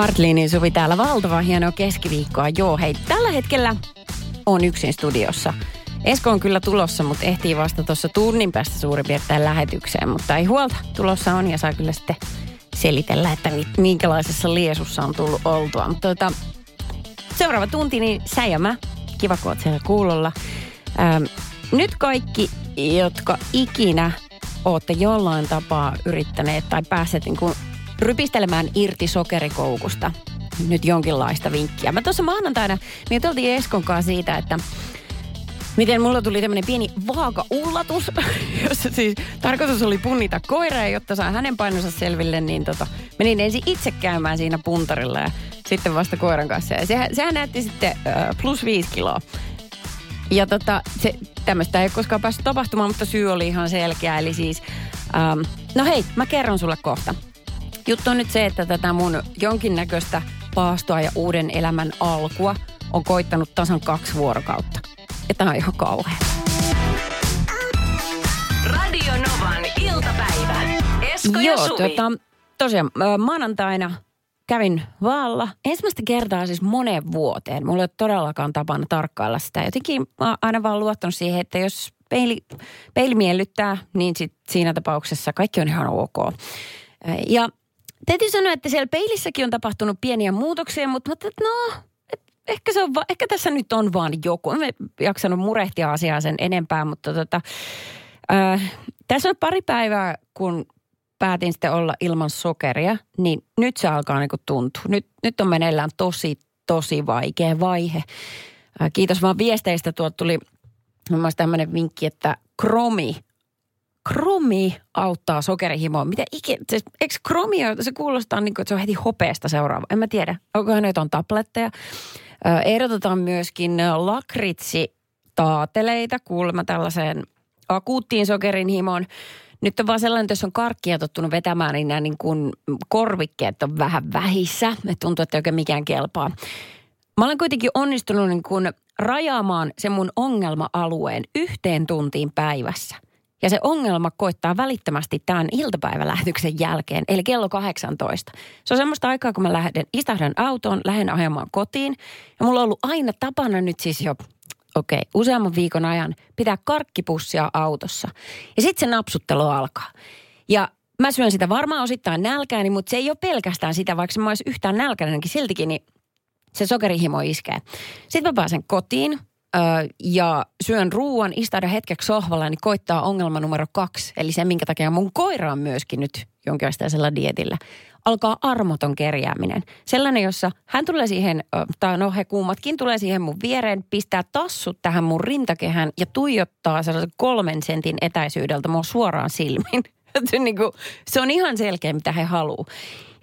Hartlinin Suvi täällä. Valtava hienoa keskiviikkoa. Joo, hei, tällä hetkellä on yksin studiossa. Esko on kyllä tulossa, mutta ehtii vasta tuossa tunnin päästä suurin piirtein lähetykseen. Mutta ei huolta, tulossa on ja saa kyllä sitten selitellä, että minkälaisessa liesussa on tullut oltua. Mutta tota, seuraava tunti, niin sä ja mä. Kiva, kun oot siellä kuulolla. Ähm, nyt kaikki, jotka ikinä ootte jollain tapaa yrittäneet tai päässeet niin kuin rypistelemään irti sokerikoukusta nyt jonkinlaista vinkkiä. Mä tuossa maanantaina, me juteltiin Eskon kanssa siitä, että miten mulla tuli tämmöinen pieni vaaka-ullatus, jossa siis tarkoitus oli punnita koiraa, jotta saa hänen painonsa selville, niin tota, menin ensin itse käymään siinä puntarilla ja sitten vasta koiran kanssa. Ja sehän, sehän näytti sitten äh, plus viisi kiloa. Ja tota, se, tämmöistä ei koskaan päässyt tapahtumaan, mutta syy oli ihan selkeä. Eli siis, ähm, no hei, mä kerron sulle kohta. Juttu on nyt se, että tätä mun jonkinnäköistä paastoa ja uuden elämän alkua on koittanut tasan kaksi vuorokautta. Ja tää on ihan kauhea. Radio Novan iltapäivä. Esko ja Joo, Suvi. tota, tosiaan maanantaina kävin vaalla. Ensimmäistä kertaa siis moneen vuoteen. Mulla ei ole todellakaan tapana tarkkailla sitä. Jotenkin mä aina vaan luottanut siihen, että jos peili, peili miellyttää, niin sit siinä tapauksessa kaikki on ihan ok. Ja täytyy sanoa, että siellä peilissäkin on tapahtunut pieniä muutoksia, mutta, mutta no, et ehkä, se on va, ehkä tässä nyt on vaan joku. En jaksanut murehtia asiaa sen enempää, mutta tota, äh, tässä on pari päivää, kun päätin sitten olla ilman sokeria, niin nyt se alkaa niinku tuntua. Nyt, nyt on meneillään tosi, tosi vaikea vaihe. Äh, kiitos vaan viesteistä. Tuolta tuli muun muassa tämmöinen vinkki, että kromi, kromi auttaa sokerihimoa. Mitä ikinä, se, eikö kromi, se kuulostaa niin kuin, että se on heti hopeasta seuraava. En mä tiedä, onkohan jotain tabletteja. Ehdotetaan myöskin lakritsi taateleita kuulemma tällaiseen akuuttiin sokerin himoon. Nyt on vaan sellainen, että jos on karkkia tottunut vetämään, niin nämä niin kuin korvikkeet on vähän vähissä. Että tuntuu, että ei oikein mikään kelpaa. Mä olen kuitenkin onnistunut niin kuin rajaamaan sen mun ongelma-alueen yhteen tuntiin päivässä. Ja se ongelma koittaa välittömästi tämän iltapäivälähetyksen jälkeen, eli kello 18. Se on semmoista aikaa, kun mä lähden, istahdan autoon, lähden ajamaan kotiin. Ja mulla on ollut aina tapana nyt siis jo okei, okay, useamman viikon ajan pitää karkkipussia autossa. Ja sitten se napsuttelu alkaa. Ja mä syön sitä varmaan osittain nälkääni, mutta se ei ole pelkästään sitä, vaikka mä olisi yhtään nälkäinenkin siltikin, niin se sokerihimo iskee. Sitten mä pääsen kotiin ö, ja syön ruuan, istaudan hetkeksi sohvalla, niin koittaa ongelma numero kaksi. Eli se, minkä takia mun koira on myöskin nyt jonkinlaisella dietillä. Alkaa armoton kerjääminen. Sellainen, jossa hän tulee siihen, tai no he kummatkin tulee siihen mun viereen, pistää tassut tähän mun rintakehään ja tuijottaa sellaisen kolmen sentin etäisyydeltä mua suoraan silmiin. Se, niin kuin, se on ihan selkeä, mitä he haluaa.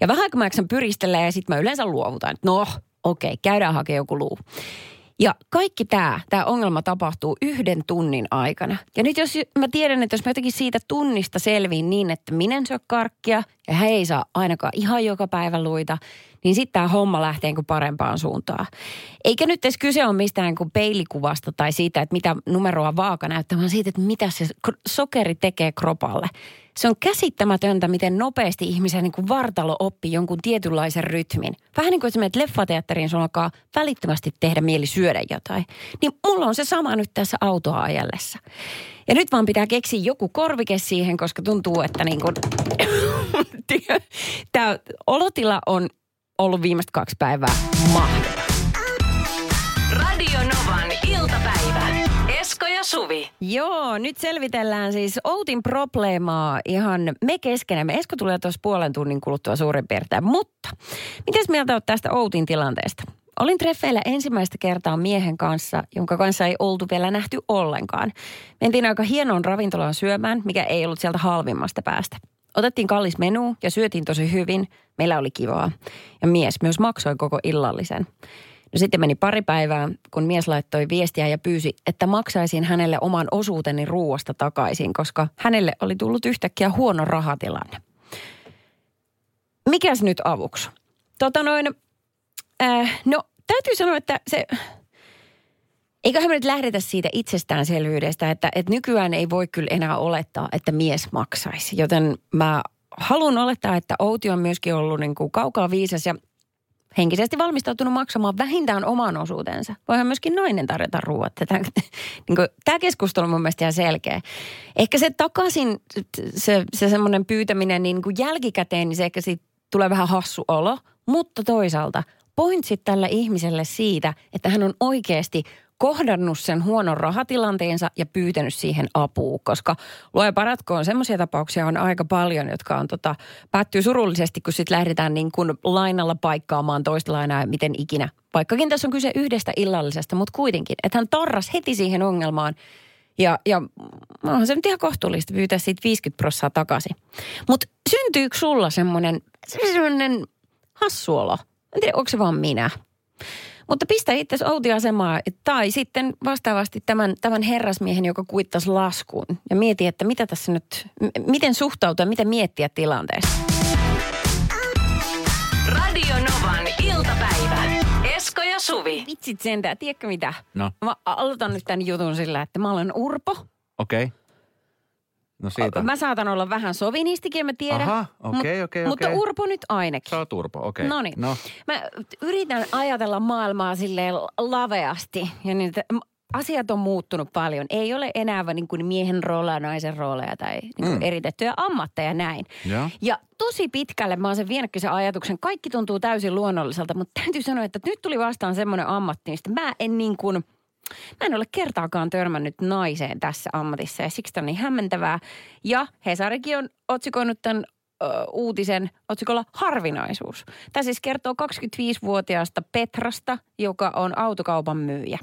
Ja vähän kun mä pyristellä ja sitten mä yleensä luovutan, että no okei, okay, käydään hakemaan joku luu. Ja kaikki tämä, tämä ongelma tapahtuu yhden tunnin aikana. Ja nyt jos mä tiedän, että jos mä jotenkin siitä tunnista selviin niin, että minä en syö karkkia ja he ei saa ainakaan ihan joka päivä luita, niin sitten tämä homma lähtee kuin parempaan suuntaan. Eikä nyt edes kyse ole mistään kuin peilikuvasta tai siitä, että mitä numeroa vaaka näyttää, vaan siitä, että mitä se sokeri tekee kropalle. Se on käsittämätöntä, miten nopeasti ihmisen niin kuin vartalo oppii jonkun tietynlaisen rytmin. Vähän niin kuin jos menet leffateatteriin, sun alkaa välittömästi tehdä mieli syödä jotain. Niin mulla on se sama nyt tässä autoa ajellessa. Ja nyt vaan pitää keksiä joku korvike siihen, koska tuntuu, että niin kuin, tämä olotila on ollut viimeiset kaksi päivää mahdoton. Radio Novan iltapäivä. Esko ja Suvi. Joo, nyt selvitellään siis Outin probleemaa ihan me keskenämme. Esko tulee tuossa puolen tunnin kuluttua suurin piirtein. Mutta, mitäs mieltä olet tästä Outin tilanteesta? Olin treffeillä ensimmäistä kertaa miehen kanssa, jonka kanssa ei oltu vielä nähty ollenkaan. Mentiin aika hienoon ravintolaan syömään, mikä ei ollut sieltä halvimmasta päästä. Otettiin kallis menu ja syötiin tosi hyvin. Meillä oli kivaa. Ja mies myös maksoi koko illallisen. No sitten meni pari päivää, kun mies laittoi viestiä ja pyysi, että maksaisin hänelle oman osuuteni ruuasta takaisin, koska hänelle oli tullut yhtäkkiä huono rahatilanne. Mikäs nyt avuksi? Tota noin, äh, no täytyy sanoa, että se, eiköhän me nyt lähdetä siitä itsestäänselvyydestä, että, että nykyään ei voi kyllä enää olettaa, että mies maksaisi. Joten mä haluan olettaa, että Outi on myöskin ollut niin kuin kaukaa viisas ja henkisesti valmistautunut maksamaan vähintään oman osuutensa. Voihan myöskin nainen tarjota ruoat. Tämä, niin tämä keskustelu on mun mielestä ihan selkeä. Ehkä se takaisin, se, se semmoinen pyytäminen niin kuin jälkikäteen, niin se ehkä siitä tulee vähän hassu olo. Mutta toisaalta pointsit tällä ihmiselle siitä, että hän on oikeasti kohdannut sen huonon rahatilanteensa ja pyytänyt siihen apua, koska luoja paratkoon semmoisia tapauksia on aika paljon, jotka on tota, päättyy surullisesti, kun sitten lähdetään niin kuin lainalla paikkaamaan toista lainaa miten ikinä. Vaikkakin tässä on kyse yhdestä illallisesta, mutta kuitenkin, että hän tarras heti siihen ongelmaan ja, ja onhan se nyt ihan kohtuullista pyytää siitä 50 prossaa takaisin. Mutta syntyykö sulla semmoinen, semmoinen hassuolo? En tiedä, onko se vaan minä. Mutta pistä itse autioasemaa tai sitten vastaavasti tämän, tämän herrasmiehen, joka kuittasi laskun ja mieti, että mitä tässä nyt, m- miten suhtautua miten miettiä tilanteessa. Radio Novan iltapäivä. Esko ja Suvi. Vitsit sentään, tiedätkö mitä? No, Mä aloitan nyt tämän jutun sillä, että mä olen Urpo. okei. Okay. No siitä. Mä saatan olla vähän sovinistikin, mä tiedän. Aha, okei, okei, Mutta okei. Urpo nyt ainakin. Sä oot Urpo, okei. Okay. Noniin. No, Mä yritän ajatella maailmaa silleen laveasti ja niin, että asiat on muuttunut paljon. Ei ole enää niin kuin miehen rooleja, naisen rooleja tai niin kuin Mm. eritettyjä ammatteja näin. joo. Ja tosi pitkälle mä oon sen vienytkin sen ajatuksen. Kaikki tuntuu täysin luonnolliselta, mutta täytyy sanoa, että nyt tuli vastaan semmoinen ammatti, mistä mä en niin kuin, mä en ole kertaakaan törmännyt naiseen tässä ammatissa ja siksi tämä on niin hämmentävää. Ja Hesarikin on otsikoinut tämän ö, uutisen otsikolla harvinaisuus. Tämä siis kertoo 25-vuotiaasta Petrasta, joka on autokaupan myyjä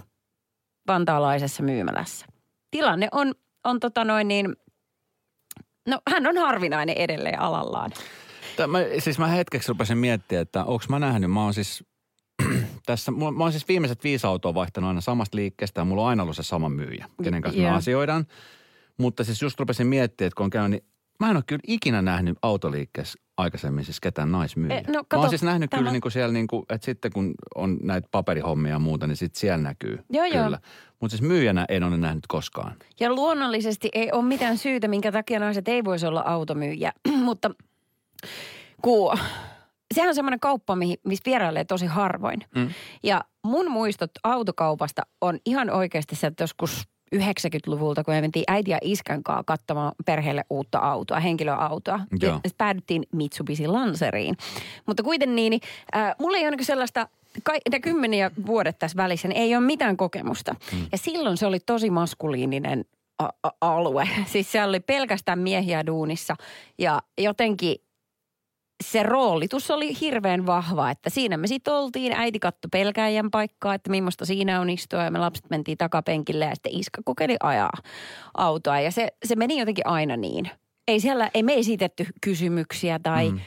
vantaalaisessa myymälässä. Tilanne on, on tota noin niin, no hän on harvinainen edelleen alallaan. Tämä, siis mä hetkeksi rupesin miettimään, että onko mä nähnyt, mä oon siis tässä, mulla- mä oon siis viimeiset viisi autoa vaihtanut aina samasta liikkeestä ja mulla on aina ollut se sama myyjä, kenen kanssa Joo. me asioidaan. Mutta siis just rupesin miettimään, että kun on käynyt, niin mä en ole kyllä ikinä nähnyt autoliikkeessä aikaisemmin siis ketään naismyyjä. Eh, no mä kato, oon siis nähnyt tämä- kyllä niin kuin siellä, niin kuin, että sitten kun on näitä paperihommia ja muuta, niin sitten siellä näkyy Joo, joo. kyllä. Mutta siis myyjänä en ole nähnyt koskaan. Ja luonnollisesti ei ole mitään syytä, minkä takia naiset ei voisi olla automyyjä. Mutta kun sehän on semmoinen kauppa, mihin, missä vierailee tosi harvoin. Mm. Ja mun muistot autokaupasta on ihan oikeasti sieltä joskus 90-luvulta, kun me mentiin äiti ja iskän kanssa katsomaan perheelle uutta autoa, henkilöautoa. Joo. Ja sit päädyttiin Mitsubishi Lanceriin. Mutta kuitenkin niin, äh, mulla ei ole niin sellaista, kai, ne kymmeniä vuodet tässä välissä, niin ei ole mitään kokemusta. Mm. Ja silloin se oli tosi maskuliininen a- a- alue. Siis siellä oli pelkästään miehiä duunissa ja jotenkin se roolitus oli hirveän vahva, että siinä me sitten oltiin. Äiti katto pelkääjän paikkaa, että millaista siinä on istua ja me lapset mentiin takapenkille ja sitten iska kokeili ajaa autoa. Ja se, se meni jotenkin aina niin. Ei siellä, ei me esitetty kysymyksiä tai mm.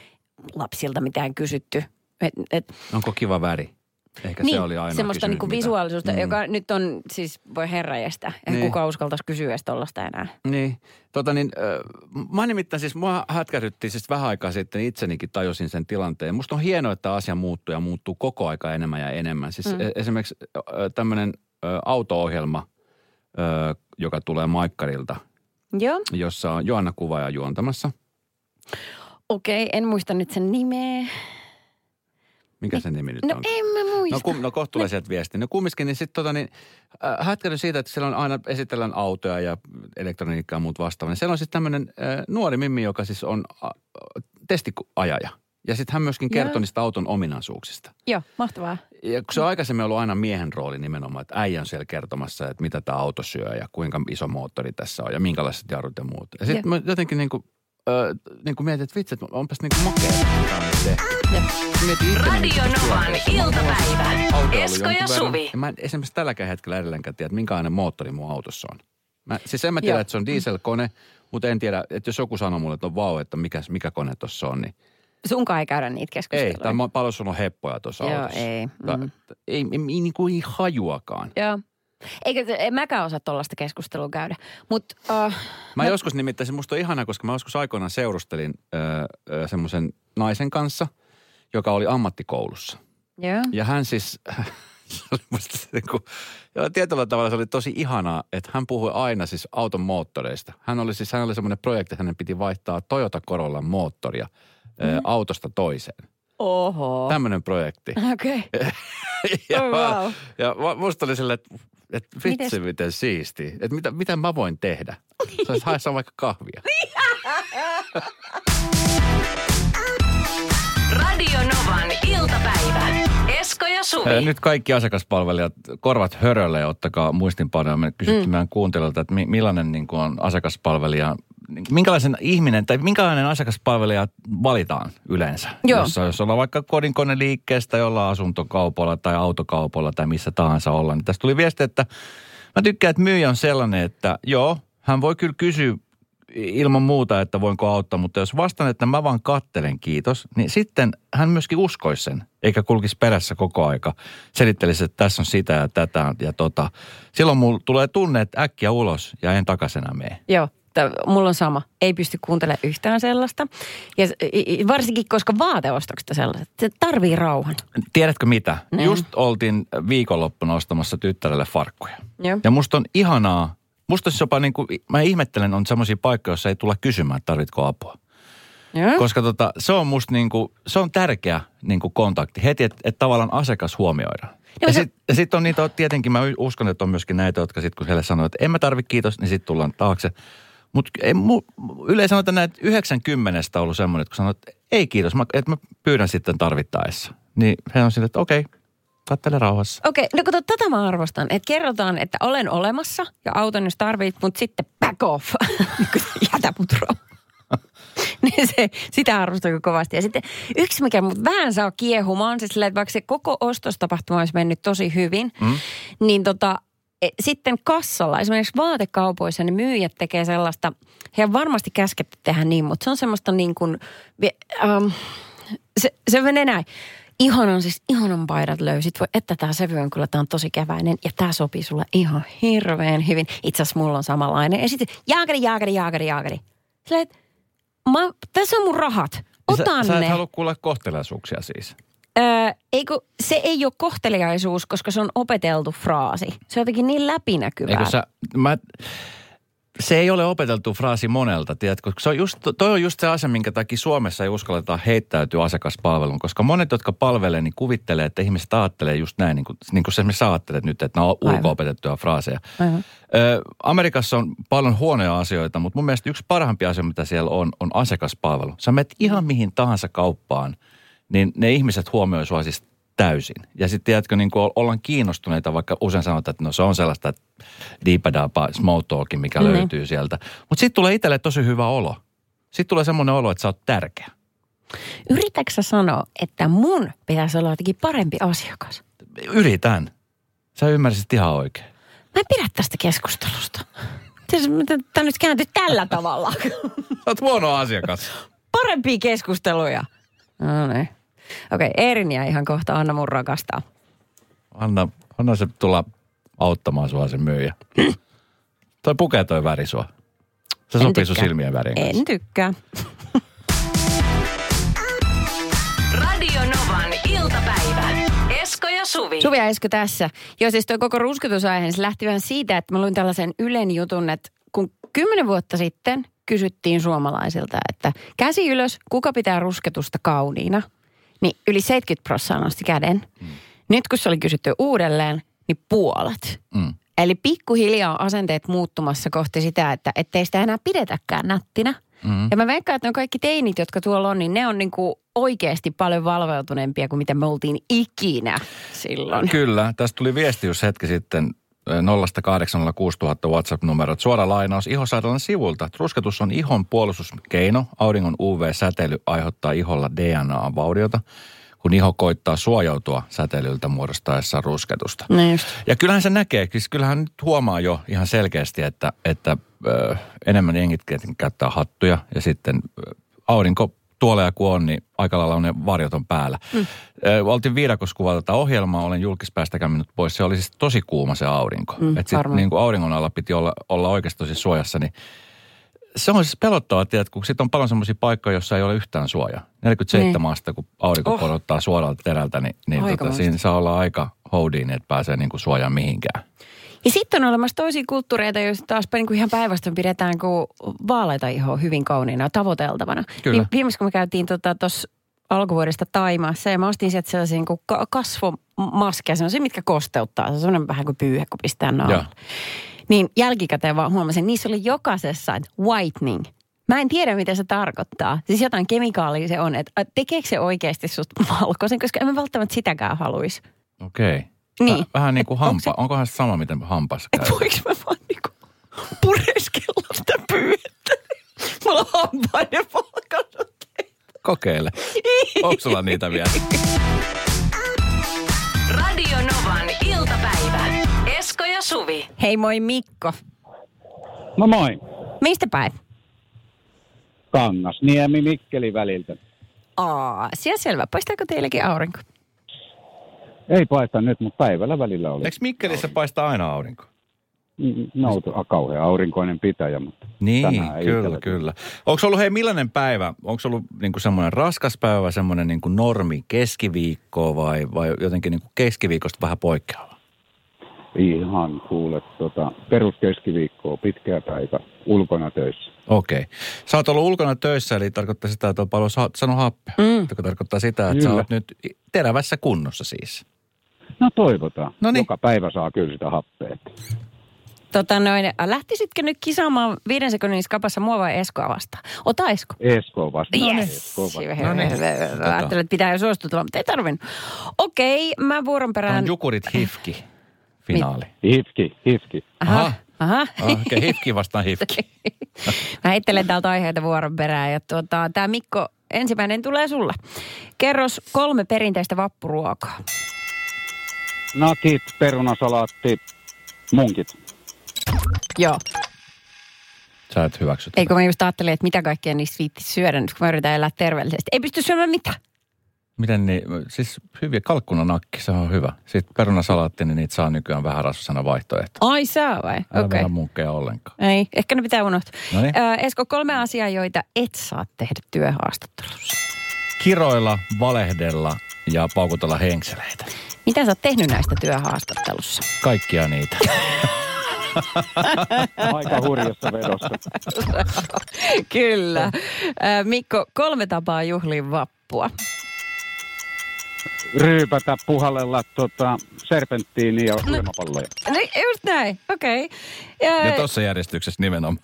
lapsilta mitään kysytty. Et, et, Onko kiva väri? Ehkä niin, se oli aina semmoista kysymys, niinku visuaalisuutta, Mm. joka nyt on siis, voi herrajestä. Eihän Niin. kuka uskaltaisi kysyä edes tollasta enää. Niin, tota niin, äh, mä nimittäin siis, mua hätkähdyttiin siis vähän aikaa sitten itsenikin tajusin sen tilanteen. Musta on hienoa, että asia muuttuu ja muuttuu koko aika enemmän ja enemmän. Siis mm. esimerkiksi äh, tämmöinen äh, auto-ohjelma, äh, joka tulee Maikkarilta, Joo, jossa on Joanna Kuvaaja juontamassa. okei, en muista nyt sen nimeä. Mikä se nimi nyt No on? en mä muista. No, kum, no sieltä viesti. No kumminkin, niin sitten tota niin, äh, hätkähdyin siitä, että siellä on aina esitellään autoja ja elektroniikkaa ja muut vastaavaa. Siellä on siis tämmöinen äh, nuori mimmi, joka siis on äh, testiajaja. Ja sitten hän myöskin Joo. kertoi niistä auton ominaisuuksista. Joo, mahtavaa. Ja kun se on aikaisemmin ollut aina miehen rooli nimenomaan, että äijä on siellä kertomassa, että mitä tämä auto syö ja kuinka iso moottori tässä on ja minkälaiset jarrut ja muut. Ja sitten jotenkin niin kuin, äh, niin kuin mietin, että vitsi, että onpas niin kuin makea, Radio Novan iltapäivä. Esko ja Suvi. Ja mä en esimerkiksi tälläkään hetkellä edelleenkään tiedä, että minkälainen moottori mun autossa on. Mä, siis en mä tiedä, Joo. että se on dieselkone, mutta en tiedä, että jos joku sanoo mulle, että on vau, että mikä, mikä kone tuossa on, niin Sunkaan ei käydä niitä keskusteluja. ei. Tai paljon sulla on heppoja tuossa Joo, autossa. ei. Mm. ei, ei, ei, niin kuin ei hajuakaan. Joo. Eikä, en mäkään osaa tuollaista keskustelua käydä. Mutta uh, Mä joskus nimittäin, se musta on ihanaa, koska mä joskus aikoinaan seurustelin öö, semmoisen naisen kanssa, joka oli ammattikoulussa. joo. Ja hän siis, se oli musta niin kuin, ja tietyllä tavalla se oli tosi ihanaa, että hän puhui aina siis auton moottoreista. Hän oli siis, hän oli semmoinen projekti, että hänen piti vaihtaa Toyota Corollan moottoria mm. autosta toiseen. Oho. Tämmöinen projekti. Okei. Okay. ja, Oh, wow. ja musta oli silleen, että et vitsi Mites? miten siisti. Että mitä, mitä mä voin tehdä? Sä olisit haessa vaikka kahvia. Radio Novan iltapäivä. Esko ja Suvi. Nyt kaikki asiakaspalvelijat, korvat hörölle ja ottakaa muistinpanoja. Me kysyttiin mm. meidän kuuntelijoilta, että mi- millainen niin kuin on asiakaspalvelija, niin minkälaisen ihminen tai minkälainen asiakaspalvelija valitaan yleensä. Joo. Jos, jos ollaan vaikka kodinkoneliikkeestä, jolla asuntokaupalla tai autokaupalla tai missä tahansa olla. Niin tästä tuli viesti, että mä tykkään, että myyjä on sellainen, että joo, hän voi kyllä kysyä ilman muuta, että voinko auttaa, mutta jos vastaan, että mä vaan kattelen kiitos, niin sitten hän myöskin uskoisi sen, eikä kulkisi perässä koko aika. Selittelisi, että tässä on sitä ja tätä ja tota. Silloin mulla tulee tunne, että äkkiä ulos ja en takaisin enää mene. Joo, t- mulla on sama. Ei pysty kuuntelemaan yhtään sellaista. Ja varsinkin, koska vaateostokset on sellaiset. Se tarvii rauhan. Tiedätkö mitä? Mm. Just oltiin viikonloppuna ostamassa tyttärelle farkkuja. Joo. Ja musta on ihanaa, musta olisi jopa niin kuin, mä ihmettelen, on semmoisia paikkoja, joissa ei tulla kysymään, että tarvitko apua. Joo. Koska tota, se on musta niinku, se on tärkeä niinku kontakti heti, että et tavallaan asiakas huomioidaan. ja se- sitten sit on niitä, tietenkin mä uskon, että on myöskin näitä, jotka sitten kun heille sanoo, että en mä tarvi kiitos, niin sitten tullaan taakse. Mutta yleensä sanotaan näin, että 90 on ollut semmoinen, että kun sanoo, että ei kiitos, mä, että mä pyydän sitten tarvittaessa. Niin he on sitten, että okei, kattele rauhassa. Okei, no kato, tätä mä arvostan. Että kerrotaan, että olen olemassa ja auton jos tarvit, mutta sitten back off. Jätä mut niin se, sitä arvostan kovasti. Ja sitten yksi, mikä mut vähän saa kiehumaan, siis silleen, että vaikka se koko ostostapahtuma olisi mennyt tosi hyvin, mm. niin tota, sitten kassalla, esimerkiksi vaatekaupoissa, ne myyjät tekee sellaista, he on varmasti käsketty tehdä niin, mutta se on semmoista niin kuin, um, se, se menee näin. Ihanan siis, ihanan paidat löysit. Voi, että tämä sävy on kyllä, tämä on tosi keväinen ja tämä sopii sulle ihan hirveän hyvin. Itse asiassa mulla on samanlainen. Ja sitten jaakari, jaakari, jaakari, jaakari. Silleen, että mä, tässä on mun rahat. Otan sä, sä ne. et halua kuulla kohteliaisuuksia siis. Öö, eikö, se ei ole kohteliaisuus, koska se on opeteltu fraasi. Se on jotenkin niin läpinäkyvää. Eikö sä, mä, se ei ole opeteltu fraasi monelta, tiedätkö? Se on just, toi on just se asia, minkä takia Suomessa ei uskalleta heittäytyä asiakaspalveluun. Koska monet, jotka palvelee, niin kuvittelee, että ihmiset ajattelee just näin, niin kuin, niin kuin sä esimerkiksi sä ajattelet nyt, että ne on ulko-opetettuja fraaseja. Aivan. Ö, Amerikassa on paljon huonoja asioita, mutta mun mielestä yksi parhaimpia asioita, mitä siellä on, on asiakaspalvelu. Sä menet ihan mihin tahansa kauppaan, niin ne ihmiset huomioi sua siis täysin. Ja sitten tiedätkö, niin kuin ollaan kiinnostuneita, vaikka usein sanotaan, että no se on sellaista diipadapa small talkin, mikä Mm. löytyy sieltä. Mutta sitten tulee itselle tosi hyvä olo. Sitten tulee semmoinen olo, että sä oot tärkeä. Yritätkö sä sanoa, että mun pitäisi olla jotenkin parempi asiakas? Yritän. Sä ymmärsit ihan oikein. Mä en pidä tästä keskustelusta. Tämä nyt kääntyi tällä tavalla. Sä oot huono asiakas. Parempia keskusteluja. No niin. Okei, Eerin ja ihan kohta Anna mun rakastaa. Anna, anna se tulla auttamaan sua se myyjä. toi pukee toi väri sua. Se En sopii sun tykkää. silmien väriin kanssa. En tykkää. Radio Novan iltapäivä. Esko ja Suvi. Suvi ja Esko tässä. Joo, siis toi koko rusketusaihe, niin se lähti vähän siitä, että mä luin tällaisen Ylen jutun, että kun kymmenen vuotta sitten kysyttiin suomalaisilta, että käsi ylös, kuka pitää rusketusta kauniina, niin yli 70 prosenttia nosti käden. Mm. Nyt kun se oli kysytty uudelleen, niin puolet. Mm. Eli pikkuhiljaa asenteet muuttumassa kohti sitä, että ettei sitä enää pidetäkään nättinä. Mm. Ja mä veikkaan, että ne kaikki teinit, jotka tuolla on, niin ne on niinku oikeasti paljon valveutuneempia kuin mitä me oltiin ikinä silloin. Kyllä, tästä tuli viesti just hetki sitten 0806000 WhatsApp-numero. Suora lainaus ihosairaalan sivulta. Rusketus on ihon puolustuskeino. Auringon UV-säteily aiheuttaa iholla DNA-vauriota, kun iho koittaa suojautua säteilyltä muodostaessa rusketusta. No just. Ja kyllähän se näkee, siis kyllähän nyt huomaa jo ihan selkeästi, että, että ö, enemmän jengit käyttää hattuja ja sitten aurinko tuoleja kun on, niin aika lailla on ne varjot on päällä. Mm. Ö, oltiin viidakossa kuvata tätä ohjelmaa, olen julkispäästäkään minut pois. Se oli siis tosi kuuma se aurinko. Mm, että niin kuin auringon alla piti olla, olla oikeasti tosi suojassa, niin se on siis pelottavaa, tiedät, kun sitten on paljon semmoisia paikkoja, joissa ei ole yhtään suojaa. 47 Niin. astetta, kun aurinko Oh. oh. suoralta terältä, niin, niin tota, siinä saa olla aika houdiin, että pääsee niin kuin suojaan mihinkään. Ja sitten on olemassa toisia kulttuureita, joissa taas niin kuin ihan päinvastoin pidetään kuin vaaleita ihoa hyvin kauniina ja tavoiteltavana. Kyllä. Niin viimeksi kun me käytiin tuossa tota, alkuvuodesta Taimaassa ja mä ostin sieltä sellaisia niin kuin ka- kasvomaskeja, sellaisia, mitkä kosteuttaa. Se on sellainen vähän kuin pyyhe, kun pistää naamalle. Niin jälkikäteen vaan huomasin, niissä oli jokaisessa whitening. Mä en tiedä, mitä se tarkoittaa. Siis jotain kemikaalia se on, että että tekeekö se oikeasti susta valkoisen, koska en mä välttämättä sitäkään haluaisi. Okei. Okay. Niin. Vähän niin kuin Et onko hampa. se- Onkohan se sama, miten hampas käy? Että voiko mä vaan niinku pureskella sitä pyyhettä? Mulla on hampaiden valkannut. Kokeile. Onko sulla niitä vielä? Radio Novan iltapäivä. Esko ja Suvi. Hei moi Mikko. No moi. Mistä päin? Kangasniemi Mikkeli väliltä. Aa, siellä selvä. Paistaako teillekin aurinko? Ei paista nyt, mutta päivällä välillä oli. Eikö Mikkelissä paista aina aurinko? A, kauhean aurinkoinen pitäjä, mutta Niin, tänään ei kyllä, kyllä. Onko ollut hei millainen päivä? Onko ollut niinku semmoinen raskas päivä, semmoinen niinku normi keskiviikko vai, vai jotenkin niinku keskiviikosta vähän poikkeava? Ihan kuule, tota, peruskeskiviikkoa, pitkä päivä, ulkona töissä. Okei. Sä oot ollut ulkona töissä, eli tarkoittaa sitä, että on paljon sa- sanonut happea. Mm. Joka tarkoittaa sitä, että sä Kyllä. oot nyt terävässä kunnossa siis. No toivotaan. Noniin. Joka päivä saa kyllä sitä happea. Tota noin, äh, lähtisitkö nyt kisaamaan viiden sekunnin skapassa mua vai Eskoa vastaan? Ota Esko. Esko vastaan. Yes. Esko vastaan. No niin. Mä Ajattelin, että pitää jo suostutella, mutta ei tarvinnut. Okei, mä vuoron Tämä perään... on Jukurit Hifki finaali. Hifki, hifki. Aha, Aha. aha. Ah, Okei, Hifki vastaan Hifki. Mä heittelen täältä aiheita vuoron perään. Ja tuota, tämä Mikko, ensimmäinen tulee sulle. Kerros kolme perinteistä vappuruokaa. Nakit, perunasalaatti, munkit. Joo. Sä et hyväksy. Eikö mä just ajattelin, että mitä kaikkea niistä viitti syödä nyt, kun mä yritän elää terveellisesti. Ei pysty syömään mitään. Miten niin, siis hyviä kalkkunanakki, se on hyvä. Sitten perunasalaatti, niin niitä saa nykyään vähän rasvasena vaihtoehto. Ai saa vai? Älä Okei. okay. vähän munkkeja ollenkaan. Ei, ehkä ne pitää unohtaa. Noniin. Ö, Esko, kolme asiaa, joita et saa tehdä työhaastattelussa. Kiroilla, valehdella ja paukutella henkseleitä. Mitä sä oot tehnyt näistä työhaastattelussa? Kaikkia niitä. Aika hurjassa vedossa. Kyllä. Mikko, kolme tapaa juhliin vappua. Ryypätä, puhallella tota, serpenttiini ja ilmapalloja. No, just näin, okei. Okay. Ja tuossa järjestyksessä nimenomaan.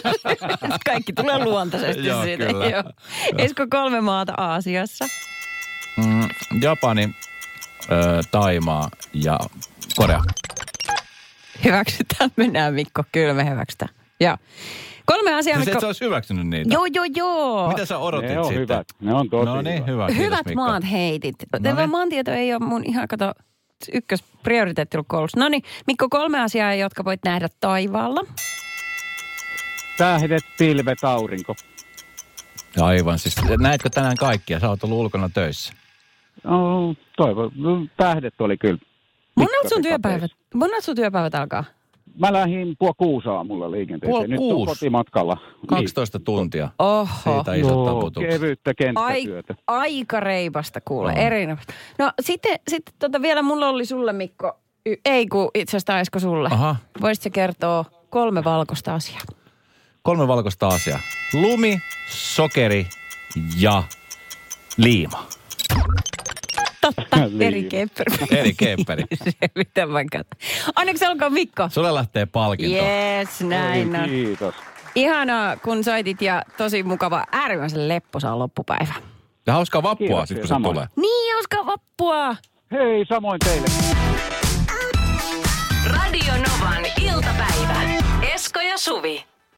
Kaikki tulee luontaisesti Joo, siitä. kyllä. Joo. Esko, kolme maata Aasiassa. Mm, Japani, ö, Taimaa ja Korea. Hyväksytään, mennään Mikko. Kyllä me hyväksytään. Joo. Kolme asiaa, Mikko. sä olisi hyväksynyt niitä? Joo, joo, joo. Mitä sä odotit Ne on sitten? hyvät. Ne on tosi No niin, hyvät. hyvä. Kiitos, Hyvät Mikko. maat heitit. No No niin. Maantieto ei ole mun ihan kato ykkösprioriteetti ollut koulussa. No niin, Mikko, kolme asiaa, jotka voit nähdä taivaalla. Tähdet, pilvet, aurinko. Aivan, siis näetkö tänään kaikkia? Sä oot ollut ulkona töissä. No, toivo. no, Tähdet oli kyllä. Monelta sun työpäivät, monelta sun työpäivät alkaa? Mä lähdin puoli kuusi aamulla liikenteeseen. Puoli Nyt kuusi? on kotimatkalla. 12 tuntia. Oho. Siitä isot Joo, taputukset. kevyttä Ai, kenttätyötä. aika reipasta kuule, On. erinomaista. No sitten, sitten tota vielä mulla oli sulle Mikko, y- ei kun itse asiassa taisiko sulle. Aha, Voisitko kertoa kolme valkoista asiaa? kolme valkoista asiaa. Lumi, sokeri ja liima. Totta, eri kepperi. Eri kepperi. Mitä vaikka. Onneksi olkoon Mikko. Sulle lähtee palkinto. Yes, näin on. Kiitos. Ihanaa, kun soitit ja tosi mukava, äärimmäisen lepposaa loppupäivä. Ja hauskaa vappua, siis kun se tulee. Niin, hauskaa vappua! Hei, samoin teille. Radio Novan iltapäivä. Esko ja Suvi.